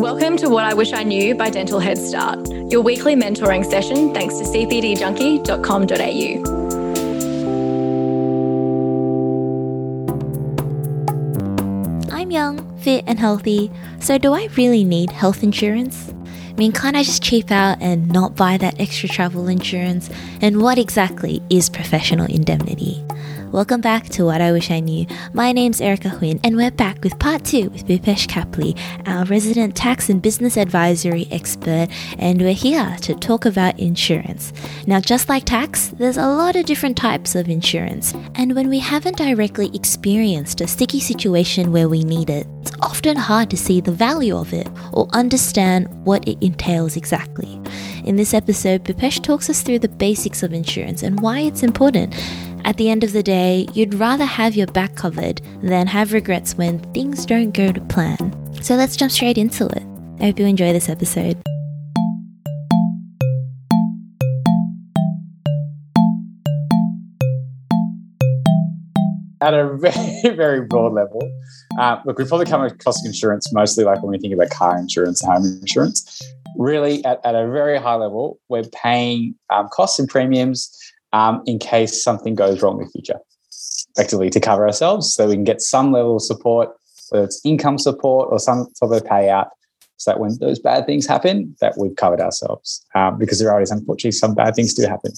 Welcome to What I Wish I Knew by Dental Head Start, your weekly mentoring session thanks to cpdjunkie.com.au. I'm young, fit, and healthy, so do I really need health insurance? I mean, can't I just cheap out and not buy that extra travel insurance? And what exactly is professional indemnity? Welcome back to What I Wish I Knew. My name's Erica Huynh, and we're back with part two with Bhupesh Kaphle, our resident tax and business advisory expert, and we're here to talk about insurance. Now, just like tax, there's a lot of different types of insurance, and when we haven't directly experienced a sticky situation where we need it, it's often hard to see the value of it or understand what it entails exactly. In this episode, Bhupesh talks us through the basics of insurance and why it's important at the end of the day, you'd rather have your back covered than have regrets when things don't go to plan. So let's jump straight into it. I hope you enjoy this episode. At a very, very broad level, uh, look, we probably come across insurance mostly like when we think about car insurance home insurance. Really, at, at a very high level, we're paying um, costs and premiums um, in case something goes wrong in the future, effectively to cover ourselves so we can get some level of support, whether it's income support or some sort of payout, so that when those bad things happen, that we've covered ourselves. Um, because there are, always, unfortunately, some bad things do happen.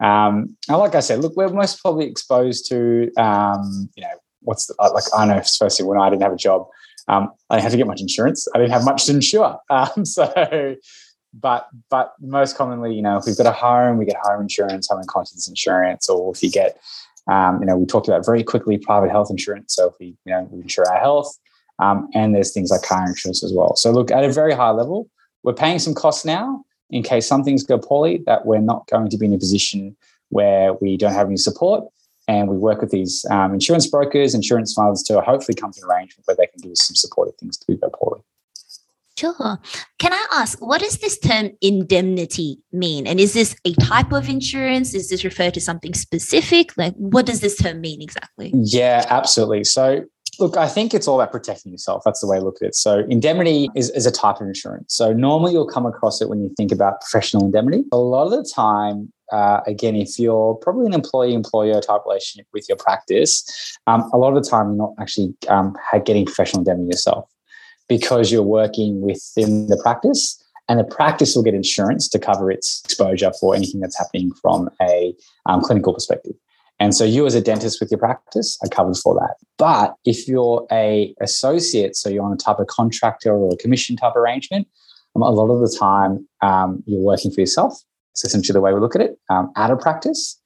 Um, and like I said, look, we're most probably exposed to, um, you know, what's the, like, I know, especially when I didn't have a job, um, I didn't have to get much insurance. I didn't have much to insure. Um, so but but most commonly, you know, if we've got a home, we get home insurance, home and contents insurance, or if you get, um, you know, we talked about very quickly private health insurance. So if we, you know, we insure our health, um, and there's things like car insurance as well. So look, at a very high level, we're paying some costs now in case some things go poorly that we're not going to be in a position where we don't have any support. And we work with these um, insurance brokers, insurance funds to hopefully come to an arrangement where they can give us some support if things do go poorly. Sure. Can I ask, what does this term indemnity mean? And is this a type of insurance? Is this referred to something specific? Like, what does this term mean exactly? Yeah, absolutely. So, look, I think it's all about protecting yourself. That's the way I look at it. So, indemnity is, is a type of insurance. So, normally you'll come across it when you think about professional indemnity. A lot of the time, uh, again, if you're probably an employee employer type relationship with your practice, um, a lot of the time you're not actually um, getting professional indemnity yourself because you're working within the practice and the practice will get insurance to cover its exposure for anything that's happening from a um, clinical perspective. And so you as a dentist with your practice are covered for that. But if you're a associate, so you're on a type of contractor or a commission type arrangement, um, a lot of the time um, you're working for yourself. It's essentially the way we look at it um, out of practice.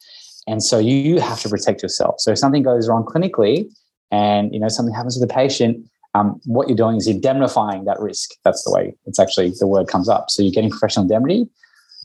And so you have to protect yourself. So if something goes wrong clinically and you know something happens with the patient, um, what you're doing is indemnifying that risk. That's the way it's actually the word comes up. So you're getting professional indemnity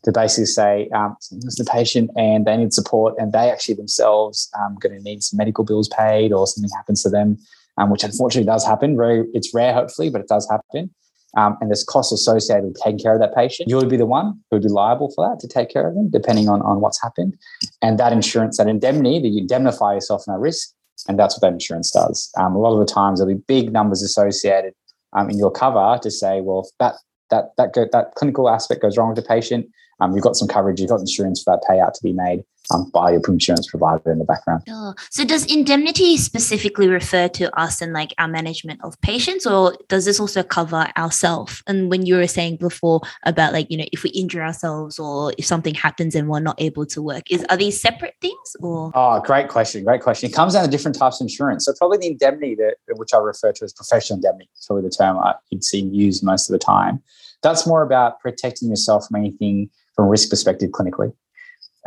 to basically say um, this the patient and they need support and they actually themselves um, going to need some medical bills paid or something happens to them, um, which unfortunately does happen. Very, it's rare, hopefully, but it does happen. Um, and there's costs associated with taking care of that patient. You would be the one who would be liable for that to take care of them, depending on, on what's happened. And that insurance, that indemnity, that you indemnify yourself from that risk, and that's what that insurance does. Um, a lot of the times there'll be big numbers associated um, in your cover to say, well, that that that go, that clinical aspect goes wrong with the patient. Um, you've got some coverage, you've got insurance for that payout to be made um, by your insurance provider in the background. Sure. So does indemnity specifically refer to us and like our management of patients, or does this also cover ourselves? And when you were saying before about like, you know, if we injure ourselves or if something happens and we're not able to work, is are these separate things or? Oh, great question. Great question. It comes down to different types of insurance. So probably the indemnity that which I refer to as professional indemnity, is probably the term I, you'd see used most of the time. That's more about protecting yourself from anything from a risk perspective clinically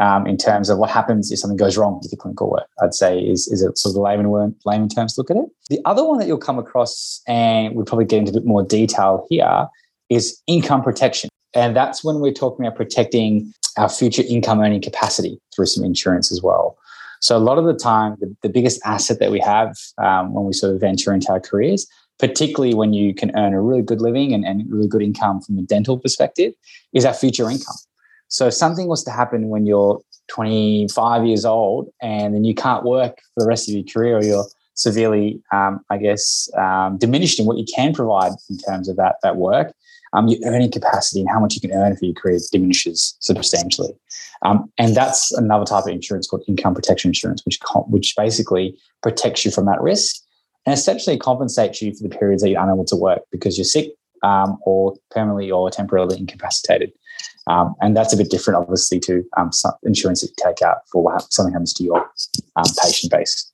um, in terms of what happens if something goes wrong with your clinical work. I'd say is is it sort of the layman word, layman terms look at it. The other one that you'll come across, and we'll probably get into a bit more detail here, is income protection, and that's when we're talking about protecting our future income earning capacity through some insurance as well. So a lot of the time, the, the biggest asset that we have um, when we sort of venture into our careers, particularly when you can earn a really good living and, and really good income from a dental perspective, is our future income. So if something was to happen when you're 25 years old and then you can't work for the rest of your career or you're severely, um, I guess, um, diminished in what you can provide in terms of that that work, um, your earning capacity and how much you can earn for your career diminishes substantially. Um, and that's another type of insurance called income protection insurance, which which basically protects you from that risk and essentially compensates you for the periods that you're unable to work because you're sick um, or permanently or temporarily incapacitated. Um, and that's a bit different, obviously, to um, insurance that you take out for what something happens to your um, patient base.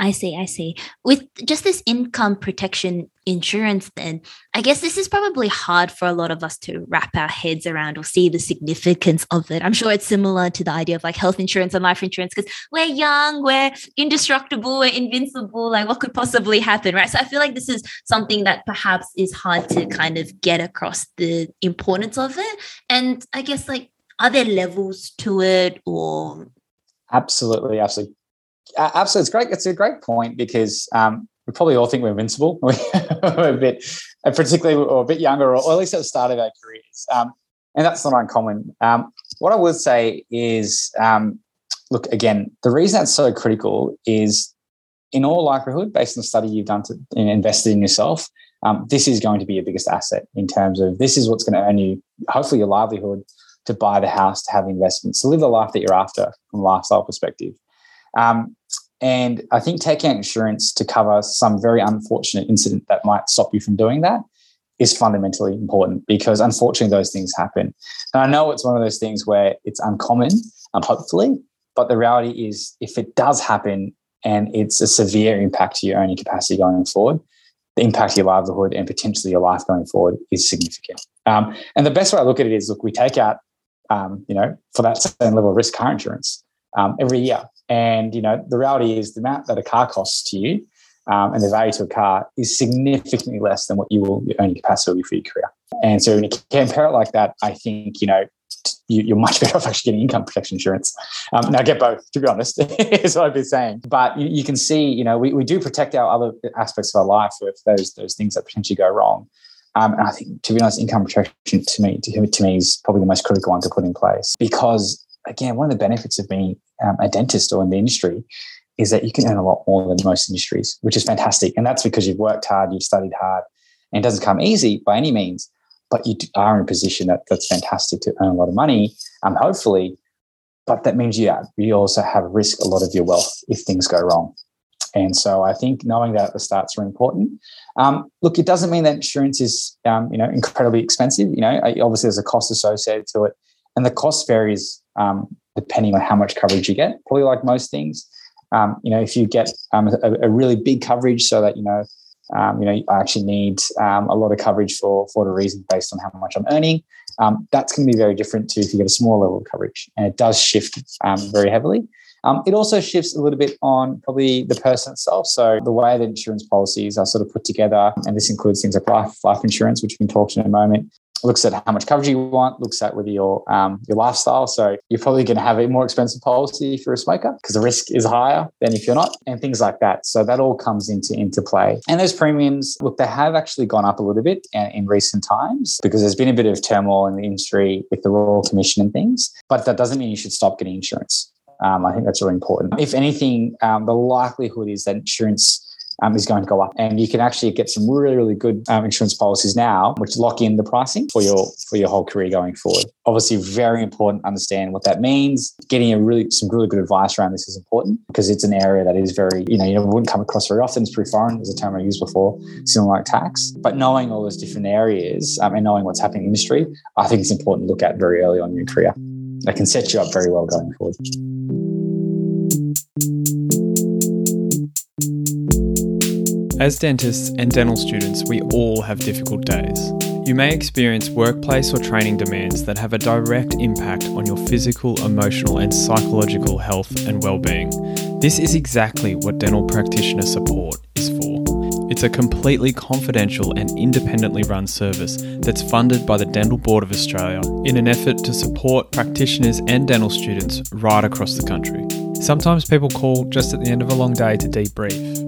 I see, I see. With just this income protection insurance, then I guess this is probably hard for a lot of us to wrap our heads around or see the significance of it. I'm sure it's similar to the idea of like health insurance and life insurance because we're young, we're indestructible, we're invincible. Like, what could possibly happen, right? So I feel like this is something that perhaps is hard to kind of get across the importance of it. And I guess, like, are there levels to it or Absolutely, absolutely absolutely, it's great. It's a great point because um, we probably all think we're invincible. we're a bit, particularly, or a bit younger, or, at least at the start of our careers, um, and that's not uncommon. Um, what I would say is, um, look, again, the reason that's so critical is, in all likelihood, based on the study you've done to invested in yourself, um, this is going to be your biggest asset in terms of this is what's going to earn you, hopefully, your livelihood to buy the house, to have investments, to live the life that you're after from a lifestyle perspective. Um, and I think taking insurance to cover some very unfortunate incident that might stop you from doing that is fundamentally important because unfortunately those things happen. And I know it's one of those things where it's uncommon, um, hopefully, but the reality is if it does happen and it's a severe impact to your earning capacity going forward, the impact to your livelihood and potentially your life going forward is significant. Um, and the best way I look at it is, look, we take out, um, you know, for that same level of risk car insurance um, every year. And you know, the reality is the amount that a car costs to you um, and the value to a car is significantly less than what you will your earning capacity for your career. And so when you compare it like that, I think you know you, are much better off actually getting income protection insurance. Um, now, get both, to be honest, is what I've been saying. But you, you, can see, you know, we, we do protect our other aspects of our life with those those things that potentially go wrong. Um, and I think, to be honest, income protection to me to, to me is probably the most critical one to put in place because again, one of the benefits of being um, a dentist or in the industry is that you can earn a lot more than most industries, which is fantastic. And that's because you've worked hard, you've studied hard, and it doesn't come easy by any means. But you are in a position that that's fantastic to earn a lot of money, um, hopefully. But that means you, you also have risk a lot of your wealth if things go wrong. And so I think knowing that at the start's really important. Um, look, it doesn't mean that insurance is, um, you know, incredibly expensive. You know, obviously there's a cost associated to it, and the cost varies um, depending on how much coverage you get. Probably like most things, um, you know, if you get um, a, a, really big coverage, so that you know, um, you know, I actually need um, a lot of coverage for for a reason based on how much I'm earning. Um, that's going to be very different to if you get a small level of coverage, and it does shift very heavily. it also shifts a little bit on probably the person itself. So the way that insurance policies are sort of put together, and this includes things like life life insurance, which we can talk to in a moment, looks at how much coverage you want, looks at whether your um, your lifestyle. So you're probably going to have a more expensive policy if you're a smoker because the risk is higher than if you're not, and things like that. So that all comes into into play. And those premiums, look, they have actually gone up a little bit in, in recent times because there's been a bit of turmoil in the industry with the Royal Commission and things. But that doesn't mean you should stop getting insurance. Um, I think that's really important. If anything, um, the likelihood is that insurance um, is going to go up. And you can actually get some really, really good um, insurance policies now, which lock in the pricing for your for your whole career going forward. Obviously, very important to understand what that means. Getting a really some really good advice around this is important because it's an area that is very, you know, you wouldn't come across very often. It's pretty foreign, as a term I used before, similar like tax. But knowing all those different areas um, and knowing what's happening in the industry, I think it's important to look at very early on in your career. That can set you up very well going forward. As dentists and dental students, we all have difficult days. You may experience workplace or training demands that have a direct impact on your physical, emotional, and psychological health and well-being. This is exactly what dental practitioner support is for. It's a completely confidential and independently run service that's funded by the Dental Board of Australia in an effort to support practitioners and dental students right across the country. Sometimes people call just at the end of a long day to debrief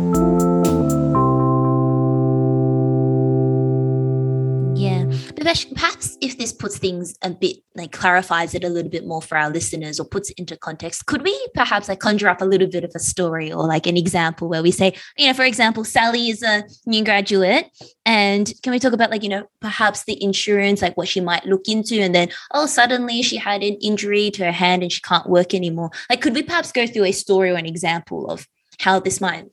Perhaps if this puts things a bit like clarifies it a little bit more for our listeners or puts it into context, could we perhaps like conjure up a little bit of a story or like an example where we say, you know, for example, Sally is a new graduate and can we talk about like, you know, perhaps the insurance, like what she might look into and then, oh, suddenly she had an injury to her hand and she can't work anymore. Like, could we perhaps go through a story or an example of how this might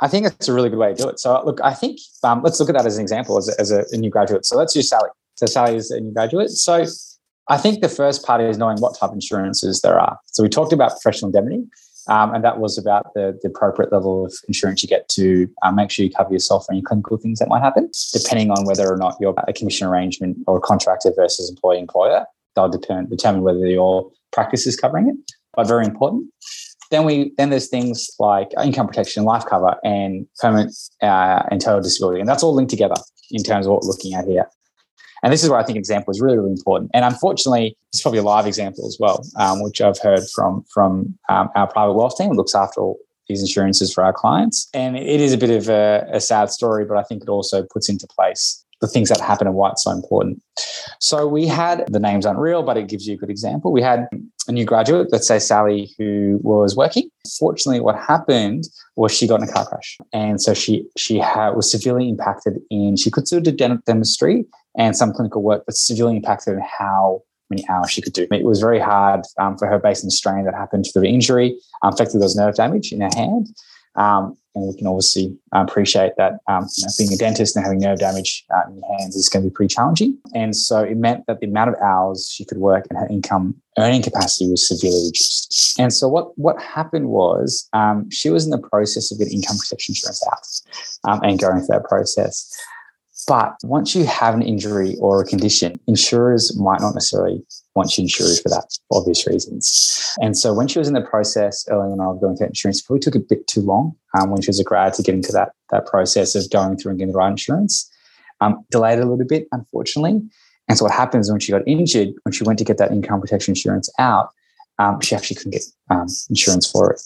I think it's a really good way to do it. So, look, I think um, let's look at that as an example as a, as a new graduate. So, let's use Sally. So, Sally is a new graduate. So, I think the first part is knowing what type of insurances there are. So, we talked about professional indemnity, um, and that was about the, the, appropriate level of insurance you get to um, make sure you cover yourself for any clinical things that might happen, depending on whether or not you're a commission arrangement or a contractor versus employee employer. They'll determine, determine whether your practice is covering it, but very important. Then we then there's things like income protection, life cover, and permanent uh, and total disability, and that's all linked together in terms of what we're looking at here. And this is where I think example is really, really important. And unfortunately, it's probably a live example as well, um, which I've heard from from um, our private wealth team, who looks after all these insurances for our clients. And it is a bit of a, a sad story, but I think it also puts into place the things that happen and why it's so important. So we had the name's unreal, but it gives you a good example. We had a new graduate, let's say Sally, who was working. Fortunately, what happened was she got in a car crash, and so she she had, was severely impacted in. She could still do dentistry and some clinical work, but severely impacted how many hours she could do. It was very hard um, for her based on the strain that happened to the injury, um, affected those nerve damage in her hand. Um, and we can obviously appreciate that um, you know, being a dentist and having nerve damage uh, in your hands is going to be pretty challenging. And so it meant that the amount of hours she could work and her income earning capacity was severely reduced. And so what, what happened was um, she was in the process of getting income protection insurance out um, and going through that process. But once you have an injury or a condition, insurers might not necessarily want to insure you for that for obvious reasons. And so when she was in the process early on of going through insurance, it probably took a bit too long um, when she was a grad to get into that, that process of going through and getting the right insurance. Um, delayed a little bit, unfortunately. And so what happens when she got injured, when she went to get that income protection insurance out, um, she actually couldn't get um, insurance for it.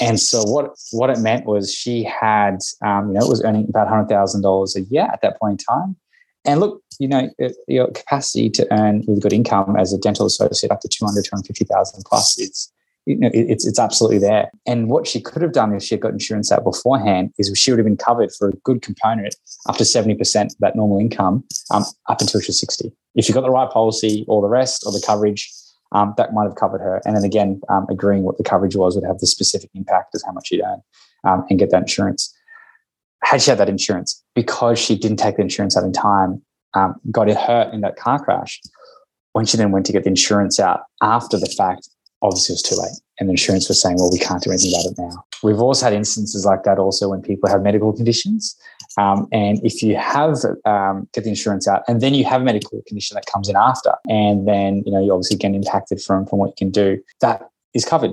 And so what what it meant was she had, um, you know, was earning about hundred thousand dollars a year at that point in time. And look, you know, your capacity to earn really good income as a dental associate up to 200, 250,000 plus is, you know, it's, it's absolutely there. And what she could have done if she had got insurance out beforehand is she would have been covered for a good component up to 70% of that normal income um, up until she was 60. If she got the right policy, all the rest, or the coverage, um, that might have covered her. And then again, um, agreeing what the coverage was would have the specific impact as how much she'd earn um, and get that insurance. Had she had that insurance, because she didn't take the insurance out in time, um, got hurt in that car crash. When she then went to get the insurance out after the fact, obviously it was too late. And insurance was saying, well, we can't do anything about it now. We've also had instances like that also when people have medical conditions. Um, and if you have um, get the insurance out and then you have a medical condition that comes in after, and then you know you obviously get impacted from from what you can do, that is covered.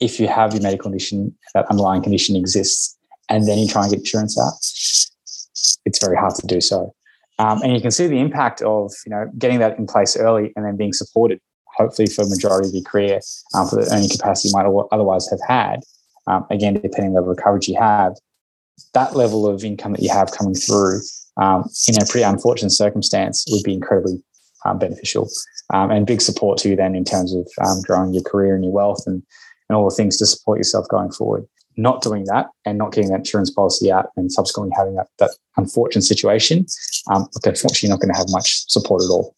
If you have your medical condition, that underlying condition exists, and then you try and get insurance out, it's very hard to do so. Um, and you can see the impact of you know getting that in place early and then being supported, hopefully for majority of your career um, for the earning capacity you might otherwise have had. Um, again, depending on the coverage you have, that level of income that you have coming through um, in a pretty unfortunate circumstance would be incredibly um, beneficial um, and big support to you then in terms of growing your career and your wealth and, and all the things to support yourself going forward not doing that and not getting that insurance policy out and subsequently having that, that unfortunate situation, um, unfortunately, you're not going to have much support at all.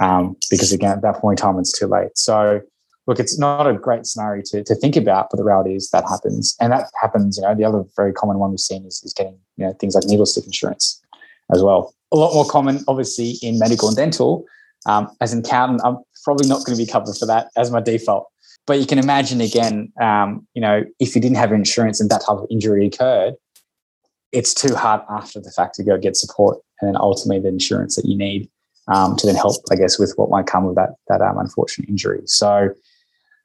Um, because again, at that point in time, it's too late. So, look, it's not a great scenario to, to think about, but the reality is that happens. And that happens, you know, the other very common one we've seen is, is getting, you know, things like needle stick insurance as well. A lot more common, obviously, in medical and dental. Um, as an accountant, I'm probably not going to be covered for that as my default. But you can imagine again, um, you know, if you didn't have insurance and that type of injury occurred, it's too hard after the fact to go get support and then ultimately the insurance that you need um, to then help, I guess, with what might come with that that um, unfortunate injury. So,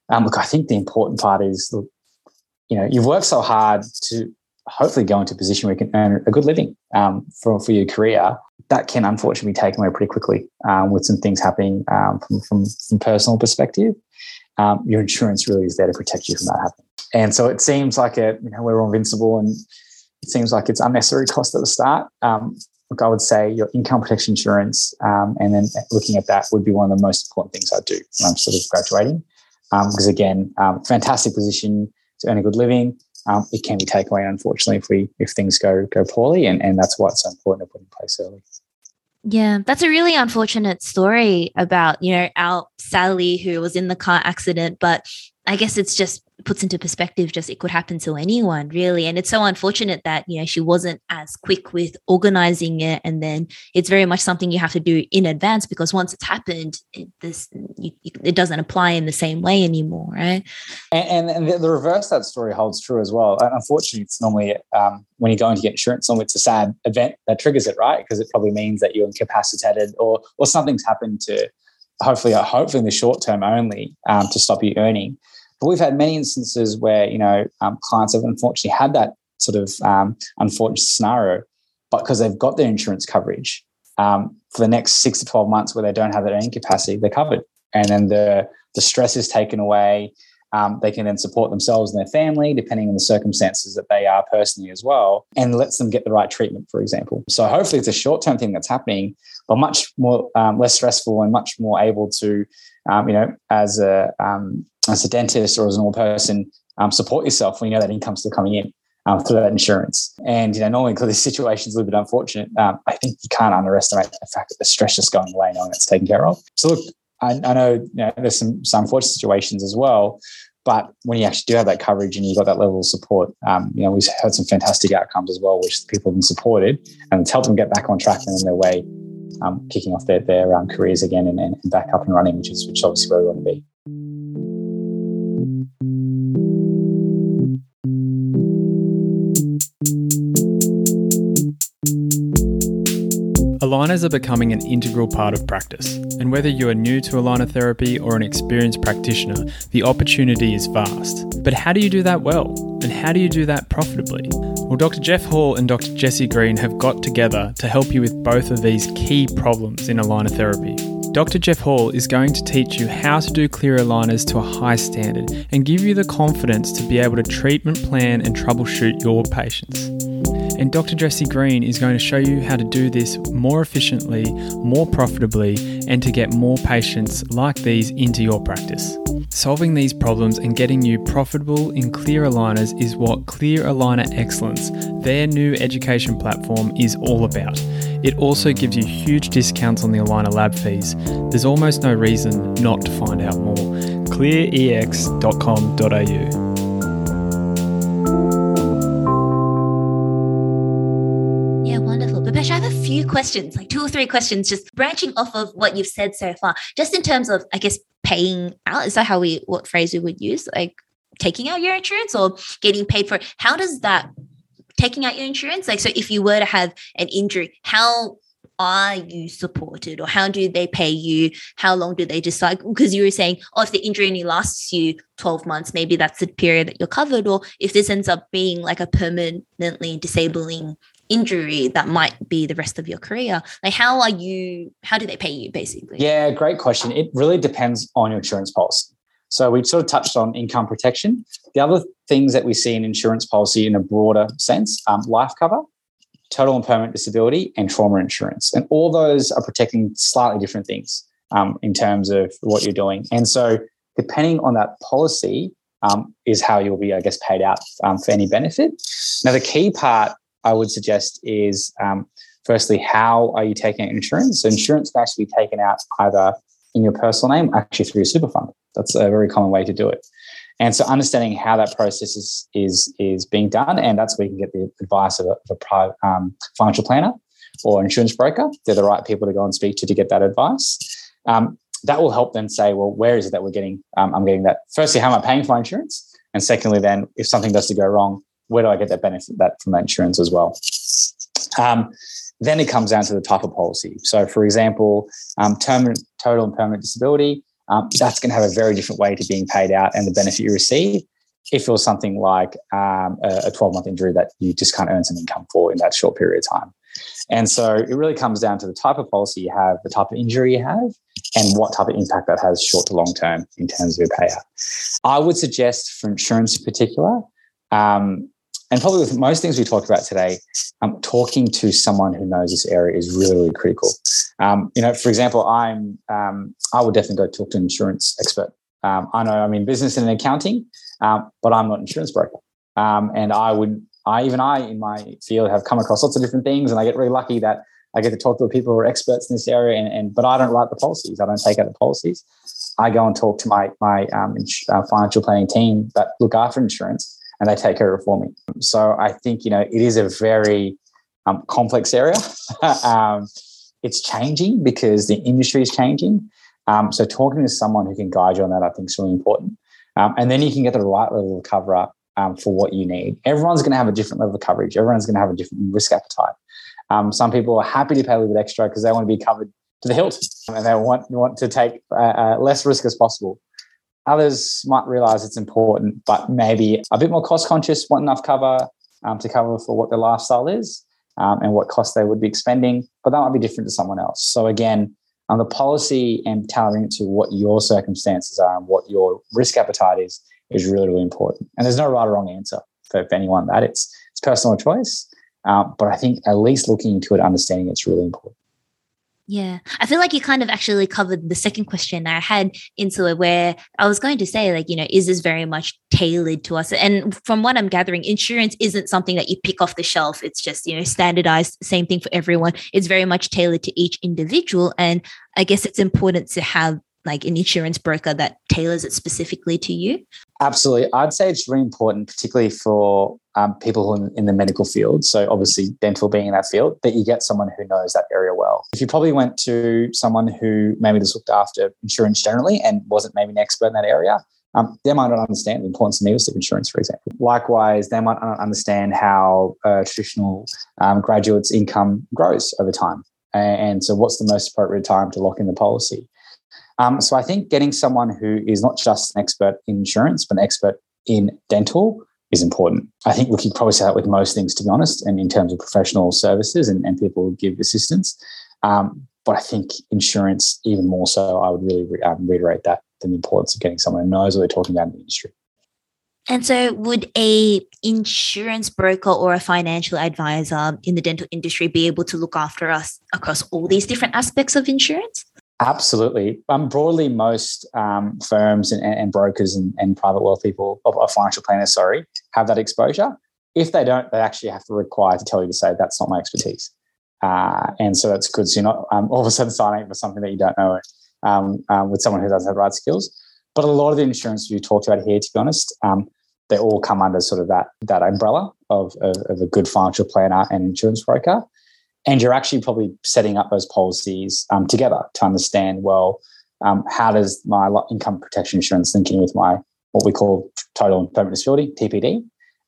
um, look, I think the important part is, look, you know, you've worked so hard to hopefully go into a position where you can earn a good living um, for, for your career. That can unfortunately be taken away pretty quickly um, with some things happening um, from, from, from personal perspective. Your insurance really is there to protect you from that happening. And so it seems like a, you know, we're all invincible and it seems like it's unnecessary cost at the start. Um, look, I would say your income protection insurance, um, and then looking at that would be one of the most important things I do when I'm sort of graduating. Um, because again, um, fantastic position to earn a good living. Um, it can be taken away, unfortunately, if we if things go go poorly, and, and that's why it's so important to put in place early. Yeah, that's a really unfortunate story about, you know, our Sally who was in the car accident, but I guess it's just puts into perspective just it could happen to anyone really. And it's so unfortunate that you know she wasn't as quick with organizing it. And then it's very much something you have to do in advance because once it's happened it, this you, it doesn't apply in the same way anymore right? And, and, the, the, reverse that story holds true as well. And unfortunately it's normally um, when you're going to get insurance on it's a sad event that triggers it right? Because it probably means that you're incapacitated or or something's happened to hopefully hopefully in the short term only um, to stop you earning but we've had many instances where you know um, clients have unfortunately had that sort of um, unfortunate scenario, but because they've got their insurance coverage um, for the next six to twelve months where they don't have that earning capacity, they're covered, and then the the stress is taken away. Um, they can then support themselves and their family, depending on the circumstances that they are personally as well, and lets them get the right treatment, for example. So hopefully, it's a short term thing that's happening, but much more um, less stressful and much more able to, um, you know, as a um, as a dentist or as a normal person, um, support yourself when you know that income's still coming in um, through that insurance. And you know, normally because this situation is a little bit unfortunate, um, I think you can't underestimate the fact that the stress just going away knowing it's taken care of. So look, I, I know, you know, there's some, some unfortunate situations as well. But when you actually do have that coverage and you've got that level of support, um, you know, we've had some fantastic outcomes as well, which people have been supported and it's helped them get back on track and on their way, um, kicking off their, their um, careers again and, and back up and running, which is which is obviously where we want to be. Aligners are becoming an integral part of practice, and whether you are new to aligner therapy or an experienced practitioner, the opportunity is vast. But how do you do that well? And how do you do that profitably? Well, Dr. Jeff Hall and Dr. Jesse Green have got together to help you with both of these key problems in aligner therapy. Dr. Jeff Hall is going to teach you how to do clear aligners to a high standard and give you the confidence to be able to treatment plan and troubleshoot your patients. And Dr. Jesse Green is going to show you how to do this more efficiently, more profitably, and to get more patients like these into your practice. Solving these problems and getting you profitable in clear aligners is what Clear Aligner Excellence, their new education platform, is all about. It also gives you huge discounts on the aligner lab fees. There's almost no reason not to find out more. clearex.com.au questions, like two or three questions, just branching off of what you've said so far, just in terms of, I guess, paying out. Is that how we, what phrase we would use? Like taking out your insurance or getting paid for it? How does that, taking out your insurance? Like, so if you were to have an injury, how are you supported or how do they pay you? How long do they decide? Because you were saying, oh, if the injury only lasts you 12 months, maybe that's the period that you're covered. Or if this ends up being like a permanently disabling injury that might be the rest of your career. Like how are you how do they pay you basically? Yeah great question. It really depends on your insurance policy. So we sort of touched on income protection. The other things that we see in insurance policy in a broader sense um, life cover total and permanent disability and trauma insurance. And all those are protecting slightly different things um, in terms of what you're doing. And so depending on that policy um, is how you'll be, I guess, paid out um, for any benefit. Now, the key part I would suggest is um, firstly, how are you taking out insurance? So insurance can actually be taken out either in your personal name, actually through a super fund. That's a very common way to do it. And so understanding how that process is is, is being done, and that's where you can get the advice of a, of a private um, financial planner or insurance broker. They're the right people to go and speak to to get that advice. Um, that will help them say, well, where is it that we're getting? Um, I'm getting that. Firstly, how am I paying for insurance? And secondly, then if something does to go wrong, where do I get that benefit that from that insurance as well? Um, Then it comes down to the type of policy. So, for example, um, term, total and permanent disability, um, that's going to have a very different way to being paid out and the benefit you receive. If it was something like um, a 12 month injury that you just can't earn some income for in that short period of time. And so it really comes down to the type of policy you have, the type of injury you have, and what type of impact that has short to long term in terms of your payout. I would suggest for insurance in particular, um, and probably with most things we talked about today, um, talking to someone who knows this area is really, really critical. Um, you know, for example, I'm um, I would definitely go talk to an insurance expert. Um, I know I'm in business and in accounting, um, but I'm not an insurance broker. Um, and I would, I even I in my field have come across lots of different things, and I get really lucky that I get to talk to people who are experts in this area. And, and but I don't write the policies. I don't take out the policies. I go and talk to my my um, uh, financial planning team that look after insurance, and they take care of for me. So I think you know it is a very um, complex area. um, it's changing because the industry is changing. Um, so talking to someone who can guide you on that, I think, is really important. Um, and then you can get the right level of cover up um, for what you need. Everyone's going to have a different level of coverage. Everyone's going to have a different risk appetite. Um, some people are happy to pay a little bit extra because they want to be covered to the hilt and they want want to take uh, uh, less risk as possible. Others might realize it's important, but maybe a bit more cost conscious, want enough cover um, to cover for what their lifestyle is um, and what costs they would be expending. But that might be different to someone else. So again, on the policy and tailoring it to what your circumstances are and what your risk appetite is is really really important. And there's no right or wrong answer for, for anyone. That it's it's personal choice. Um, but I think at least looking into it, understanding it's really important. Yeah. I feel like you kind of actually covered the second question I had into it, where I was going to say, like, you know, is this very much tailored to us? And from what I'm gathering, insurance isn't something that you pick off the shelf. It's just, you know, standardized, same thing for everyone. It's very much tailored to each individual. And I guess it's important to have like an insurance broker that tailors it specifically to you? Absolutely. I'd say it's really important, particularly for um, people are in, the medical field. So, obviously, dental being in that field, that you get someone who knows that area well. If you probably went to someone who maybe just looked after insurance generally and wasn't maybe an expert in that area, um, they might not understand the importance of needle insurance, for example. Likewise, they might not understand how a traditional um, graduate's income grows over time. And so, what's the most appropriate time to lock in the policy? Um, so I think getting someone who is not just an expert in insurance, but an expert in dental is important. I think we could probably say that with most things, to be honest, and in terms of professional services and, and people who give assistance. Um, but I think insurance, even more so, I would really re- um, reiterate that the importance of getting someone who knows what they're talking about in the industry. And so, would a insurance broker or a financial advisor in the dental industry be able to look after us across all these different aspects of insurance? Absolutely. Um, broadly, most um, firms and, and, brokers and, and, private wealth people, or financial planners, sorry, have that exposure. If they don't, they actually have to require to tell you to say that's not my expertise. Uh, and so that's good. So you're not um, all of a sudden signing up for something that you don't know um, um, with someone who doesn't have the right skills. But a lot of the insurance you talked about here, to be honest, um, they all come under sort of that that umbrella of, of, of a good financial planner and insurance broker and you're actually probably setting up those policies um, together to understand well um, how does my income protection insurance link in with my what we call total and permanent disability TPD,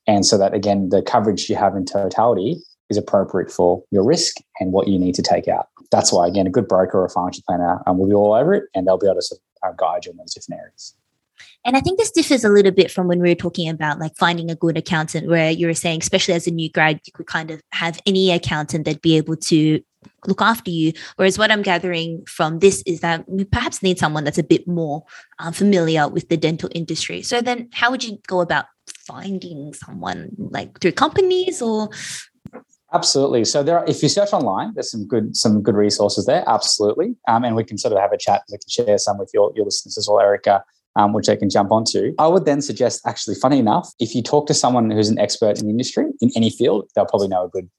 and so that again the coverage you have in totality is appropriate for your risk and what you need to take out. That's why again a good broker or financial planner um, will be all over it, and they'll be able to uh, guide you in those different areas. And I think this differs a little bit from when we were talking about like finding a good accountant, where you were saying, especially as a new grad, you could kind of have any accountant that'd be able to look after you. Whereas what I'm gathering from this is that we perhaps need someone that's a bit more uh, familiar with the dental industry. So then, how would you go about finding someone like through companies or? Absolutely. So there, are, if you search online, there's some good some good resources there. Absolutely, um, and we can sort of have a chat. We can share some with your your listeners as well, Erica um, which they can jump onto. I would then suggest, actually, funny enough, if you talk to someone who's an expert in the industry in any field, they'll probably know a good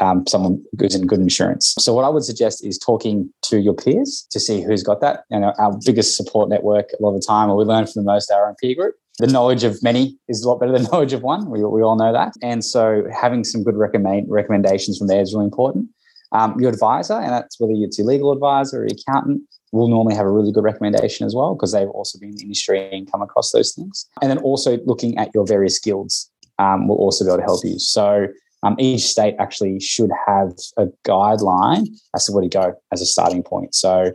um, someone who's in good insurance. So what I would suggest is talking to your peers to see who's got that. You know, our biggest support network a lot of the time, or we learn from the most our own peer group. The knowledge of many is a lot better than knowledge of one. We, we all know that. And so having some good recommend recommendations from there is really important. Um, your advisor, and that's whether it's your legal advisor or your accountant, will normally have a really good recommendation as well because they've also been in the industry and come across those things. And then also looking at your various guilds um, will also be able to help you. So um, each state actually should have a guideline as to where to go as a starting point. So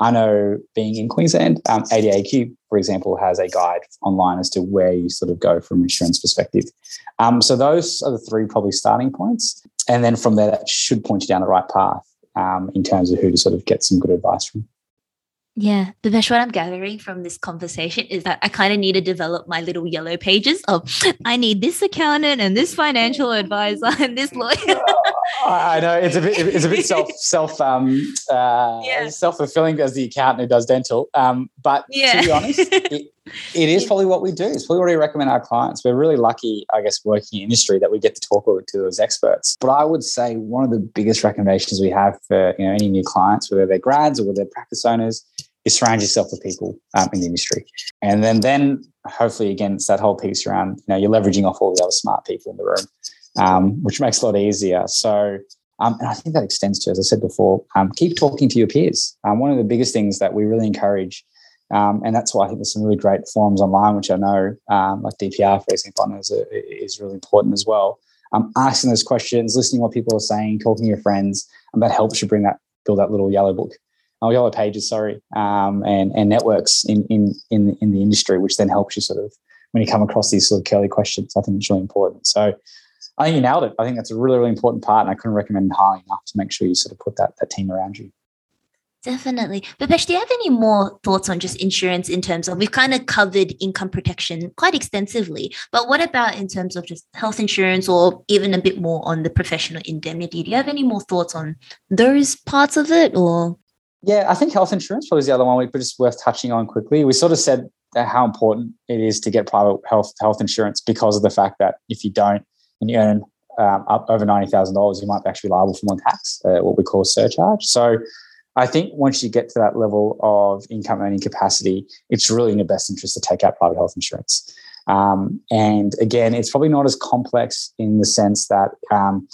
I know being in Queensland, um, ADAQ, for example, has a guide online as to where you sort of go from insurance perspective. Um, so those are the three probably starting points. And then from there, that should point you down the right path um, in terms of who to sort of get some good advice from. Yeah, the best what I'm gathering from this conversation is that I kind of need to develop my little yellow pages of I need this accountant and this financial advisor and this lawyer. I know it's a bit it's a bit self self um uh, yeah. self fulfilling as the accountant who does dental. Um, but yeah. to be honest, it, it is probably what we do. It's probably what we recommend our clients. We're really lucky, I guess, working in industry that we get to talk to those experts. But I would say one of the biggest recommendations we have for you know any new clients, whether they're grads or whether they're practice owners, is surround yourself with people um, in the industry. And then, then hopefully, again, it's that whole piece around, you know, you're leveraging off all the other smart people in the room, um, which makes a lot easier. So, um, and I think that extends to, as I said before, um, keep talking to your peers. Um, one of the biggest things that we really encourage, um, and that's why I think there's some really great forums online, which I know, like DPR, Facing Partners, uh, is really important as well. asking those questions, listening to what people are saying, talking to your friends, and that helps you bring that, build that little yellow book oh, yellow pages, sorry, um, and and networks in in in in the industry, which then helps you sort of when you come across these sort of curly questions. I think it's really important. So I think you nailed it. I think that's a really really important part, and I couldn't recommend highly enough to make sure you sort of put that that team around you. Definitely. Bhupesh, do you have any more thoughts on just insurance in terms of we've kind of covered income protection quite extensively, but what about in terms of just health insurance or even a bit more on the professional indemnity? Do you have any more thoughts on those parts of it or? Yeah, I think health insurance probably is the other one we just worth touching on quickly. We sort of said how important it is to get private health health insurance because of the fact that if you don't and you earn um, up over ninety thousand dollars, you might be actually liable for more tax, uh, what we call surcharge. So, I think once you get to that level of income earning capacity, it's really in your best interest to take out private health insurance. Um, and again, it's probably not as complex in the sense that um,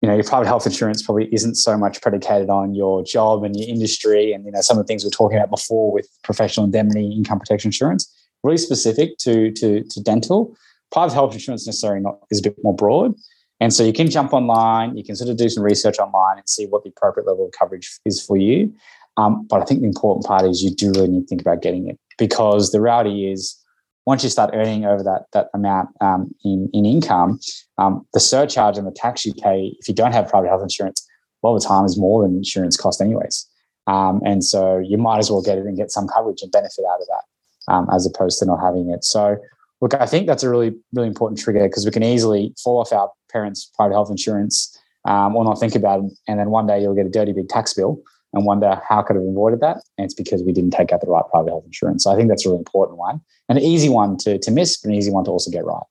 you know your private health insurance probably isn't so much predicated on your job and your industry and you know some of the things we are talking about before with professional indemnity income protection insurance really specific to to, to dental private health insurance necessarily not is a bit more broad and so you can jump online you can sort of do some research online and see what the appropriate level of coverage is for you um, but i think the important part is you do really need to think about getting it because the reality is once you start earning over that that amount um, in in income, um, the surcharge and the tax you pay if you don't have private health insurance, a lot of the time is more than insurance cost anyways. Um, and so you might as well get it and get some coverage and benefit out of that, um, as opposed to not having it. So look, I think that's a really really important trigger because we can easily fall off our parents' private health insurance um, or not think about it, and then one day you'll get a dirty big tax bill and wonder how could have avoided that. And it's because we didn't take out the right private health insurance. So I think that's a really important one, and an easy one to, to miss, but an easy one to also get right.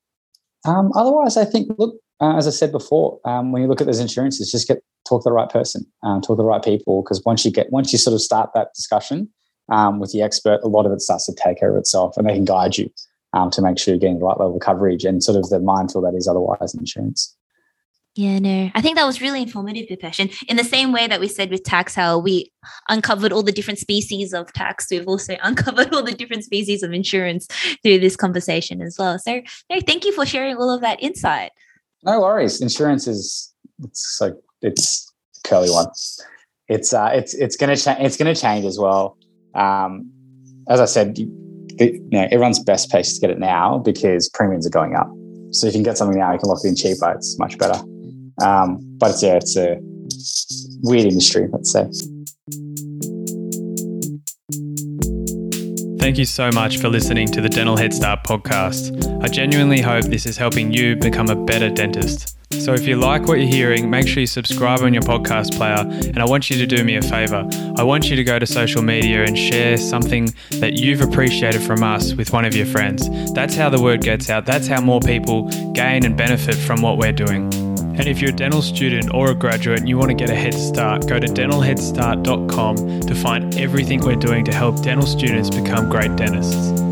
Um, otherwise, I think look, uh, as I said before, um, when you look at those insurances, just get talk to the right person, um, talk to the right people, because once you get once you sort of start that discussion um, with the expert, a lot of it starts to take care of itself, and they can guide you um, to make sure you're getting the right level of coverage and sort of the mindful that is otherwise insurance. Yeah, no, I think that was really informative, Bhupesh. And in the same way that we said with tax, how we uncovered all the different species of tax, we've also uncovered all the different species of insurance through this conversation as well. So, no, thank you for sharing all of that insight. No worries. Insurance is it's like it's a curly one. It's uh, it's it's gonna change. It's gonna change as well. Um, as I said, you, you know, everyone's best place to get it now because premiums are going up. So if you can get something now, you can lock it in cheaper. It's much better. Um, but it's, yeah, it's a weird industry, let's say. Thank you so much for listening to the Dental Head Start podcast. I genuinely hope this is helping you become a better dentist. So if you like what you're hearing, make sure you subscribe on your podcast player. And I want you to do me a favor. I want you to go to social media and share something that you've appreciated from us with one of your friends. That's how the word gets out. That's how more people gain and benefit from what we're doing. And if you're a dental student or a graduate and you want to get a head start, go to dentalheadstart.com to find everything we're doing to help dental students become great dentists.